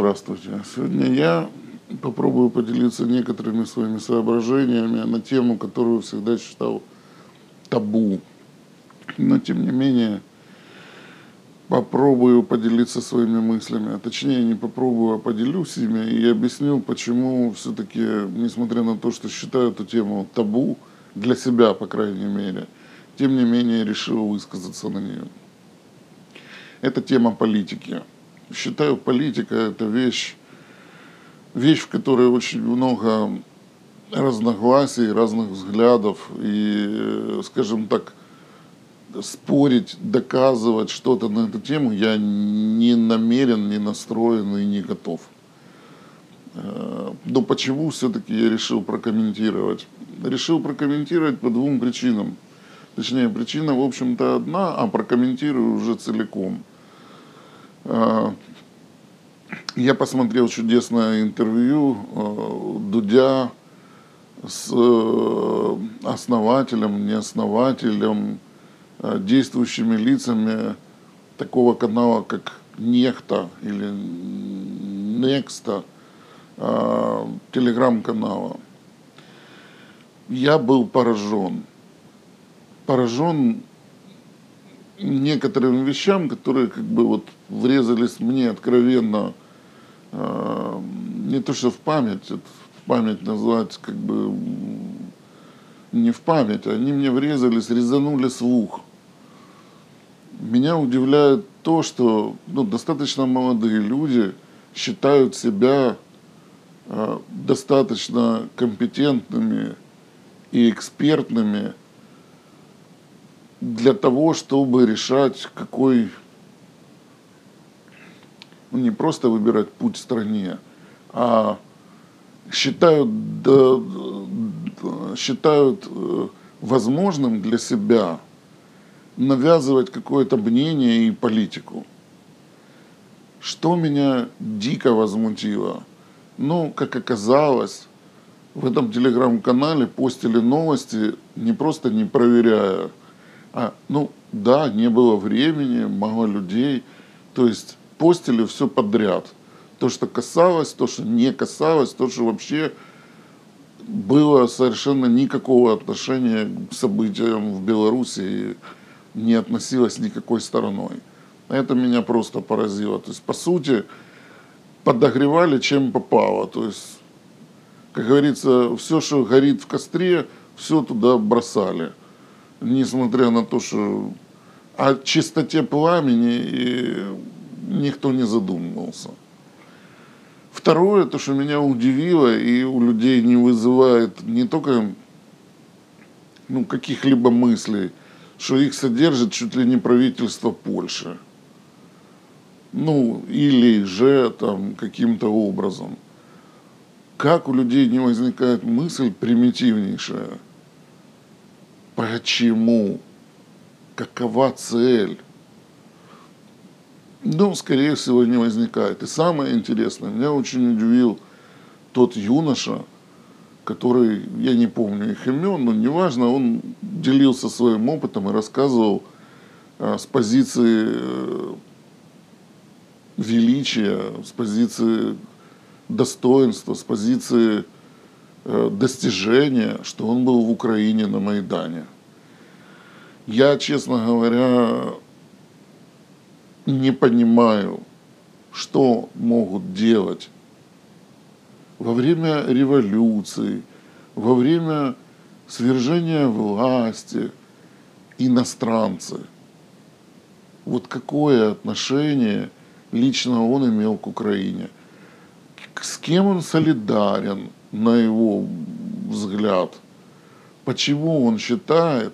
Здравствуйте. Сегодня я попробую поделиться некоторыми своими соображениями на тему, которую всегда считал табу. Но тем не менее попробую поделиться своими мыслями, а точнее не попробую, а поделюсь ими и объясню, почему все-таки, несмотря на то, что считаю эту тему табу, для себя, по крайней мере, тем не менее решил высказаться на нее. Это тема политики. Считаю, политика – это вещь, вещь, в которой очень много разногласий, разных взглядов и, скажем так, спорить, доказывать что-то на эту тему я не намерен, не настроен и не готов. Э, но почему все-таки я решил прокомментировать? Решил прокомментировать по двум причинам. Точнее, причина, в общем-то, одна, а прокомментирую уже целиком. Э, я посмотрел чудесное интервью э, Дудя с основателем, не основателем, Э, действующими лицами такого канала, как Нехта или Некста, э, телеграм-канала. Я был поражен. Поражен некоторым вещам, которые как бы вот врезались мне откровенно, э, не то что в память, в память назвать как бы не в память, они мне врезались, резанули слух. Меня удивляет то, что ну, достаточно молодые люди считают себя э, достаточно компетентными и экспертными для того, чтобы решать, какой, не просто выбирать путь стране, а считают, да, считают э, возможным для себя – навязывать какое-то мнение и политику. Что меня дико возмутило? Ну, как оказалось, в этом телеграм-канале постили новости, не просто не проверяя, а, ну, да, не было времени, мало людей, то есть постили все подряд. То, что касалось, то, что не касалось, то, что вообще было совершенно никакого отношения к событиям в Беларуси не относилась никакой стороной. Это меня просто поразило. То есть, по сути, подогревали, чем попало. То есть, как говорится, все, что горит в костре, все туда бросали. Несмотря на то, что о чистоте пламени никто не задумывался. Второе, то, что меня удивило и у людей не вызывает не только ну, каких-либо мыслей, что их содержит чуть ли не правительство Польши. Ну, или же там каким-то образом. Как у людей не возникает мысль примитивнейшая? Почему? Какова цель? Ну, скорее всего, не возникает. И самое интересное, меня очень удивил тот юноша, который, я не помню их имен, но неважно, он делился своим опытом и рассказывал а, с позиции э, величия, с позиции достоинства, с позиции э, достижения, что он был в Украине на Майдане. Я, честно говоря, не понимаю, что могут делать во время революции, во время свержения власти иностранцы. Вот какое отношение лично он имел к Украине? С кем он солидарен, на его взгляд? Почему он считает,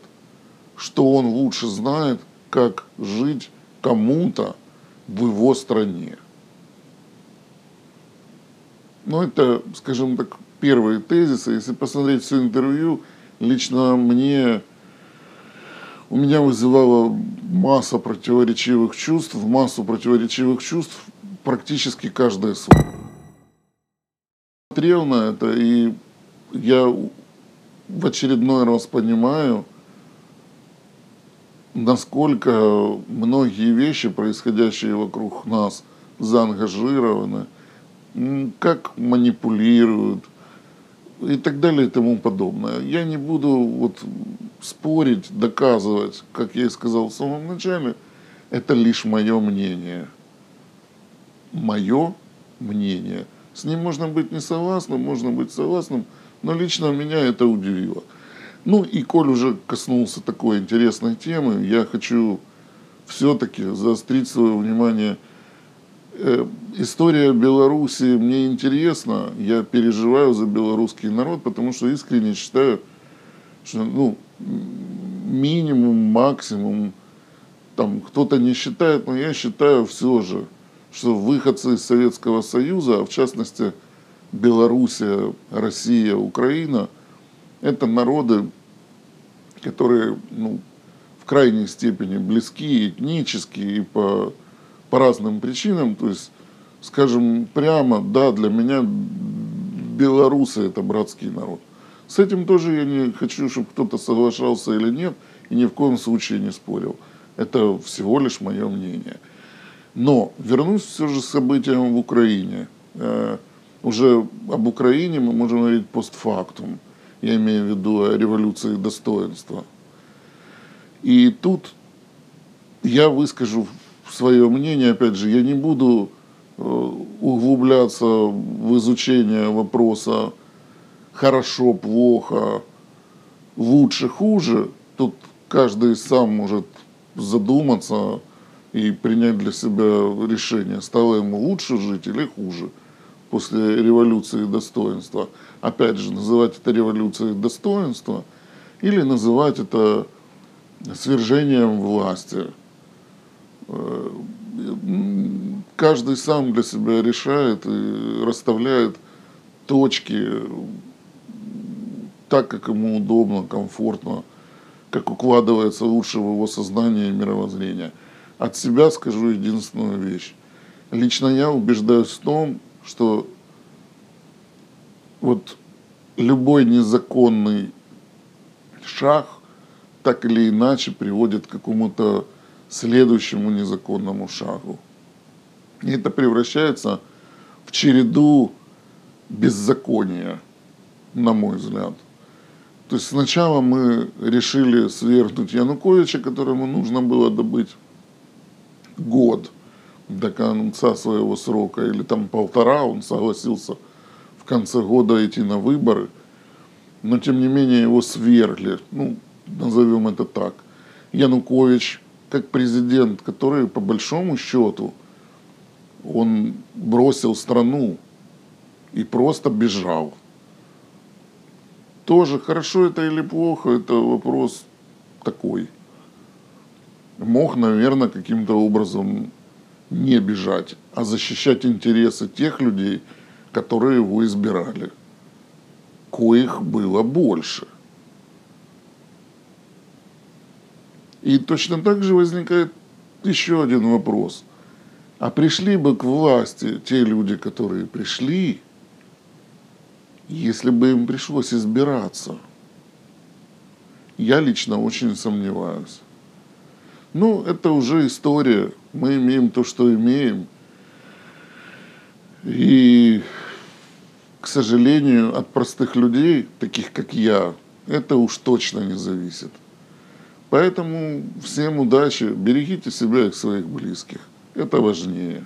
что он лучше знает, как жить кому-то в его стране? Ну, это, скажем так, первые тезисы. Если посмотреть все интервью, лично мне, у меня вызывала масса противоречивых чувств, массу противоречивых чувств практически каждое слово. Смотрел на это, и я в очередной раз понимаю, насколько многие вещи, происходящие вокруг нас, заангажированы, как манипулируют и так далее и тому подобное. Я не буду вот спорить, доказывать, как я и сказал в самом начале, это лишь мое мнение. Мое мнение. С ним можно быть не согласным, можно быть согласным, но лично меня это удивило. Ну и коль уже коснулся такой интересной темы, я хочу все-таки заострить свое внимание. Э, история Беларуси мне интересна, я переживаю за белорусский народ, потому что искренне считаю, что ну, минимум, максимум, там кто-то не считает, но я считаю все же, что выходцы из Советского Союза, а в частности Белоруссия, Россия, Украина, это народы, которые ну, в крайней степени близки этнически и по, по разным причинам. То есть, скажем прямо, да, для меня белорусы это братский народ. С этим тоже я не хочу, чтобы кто-то соглашался или нет, и ни в коем случае не спорил. Это всего лишь мое мнение. Но вернусь все же к событиям в Украине. Э, уже об Украине мы можем говорить постфактум. Я имею в виду о революции достоинства. И тут я выскажу свое мнение, опять же, я не буду э, углубляться в изучение вопроса хорошо, плохо, лучше, хуже. Тут каждый сам может задуматься и принять для себя решение, стало ему лучше жить или хуже после революции достоинства. Опять же, называть это революцией достоинства или называть это свержением власти. Э, каждый сам для себя решает и расставляет точки так, как ему удобно, комфортно, как укладывается лучше в его сознание и мировоззрение. От себя скажу единственную вещь. Лично я убеждаюсь в том, что вот любой незаконный шаг так или иначе приводит к какому-то следующему незаконному шагу. И это превращается в череду беззакония, на мой взгляд. То есть сначала мы решили свергнуть Януковича, которому нужно было добыть год до конца своего срока, или там полтора, он согласился в конце года идти на выборы, но тем не менее его свергли, ну, назовем это так. Янукович, как президент, который по большому счету, он бросил страну и просто бежал тоже хорошо это или плохо, это вопрос такой. Мог, наверное, каким-то образом не бежать, а защищать интересы тех людей, которые его избирали. Коих было больше. И точно так же возникает еще один вопрос. А пришли бы к власти те люди, которые пришли, если бы им пришлось избираться. Я лично очень сомневаюсь. Ну, это уже история. Мы имеем то, что имеем. И, к сожалению, от простых людей, таких как я, это уж точно не зависит. Поэтому всем удачи, берегите себя и своих близких. Это важнее.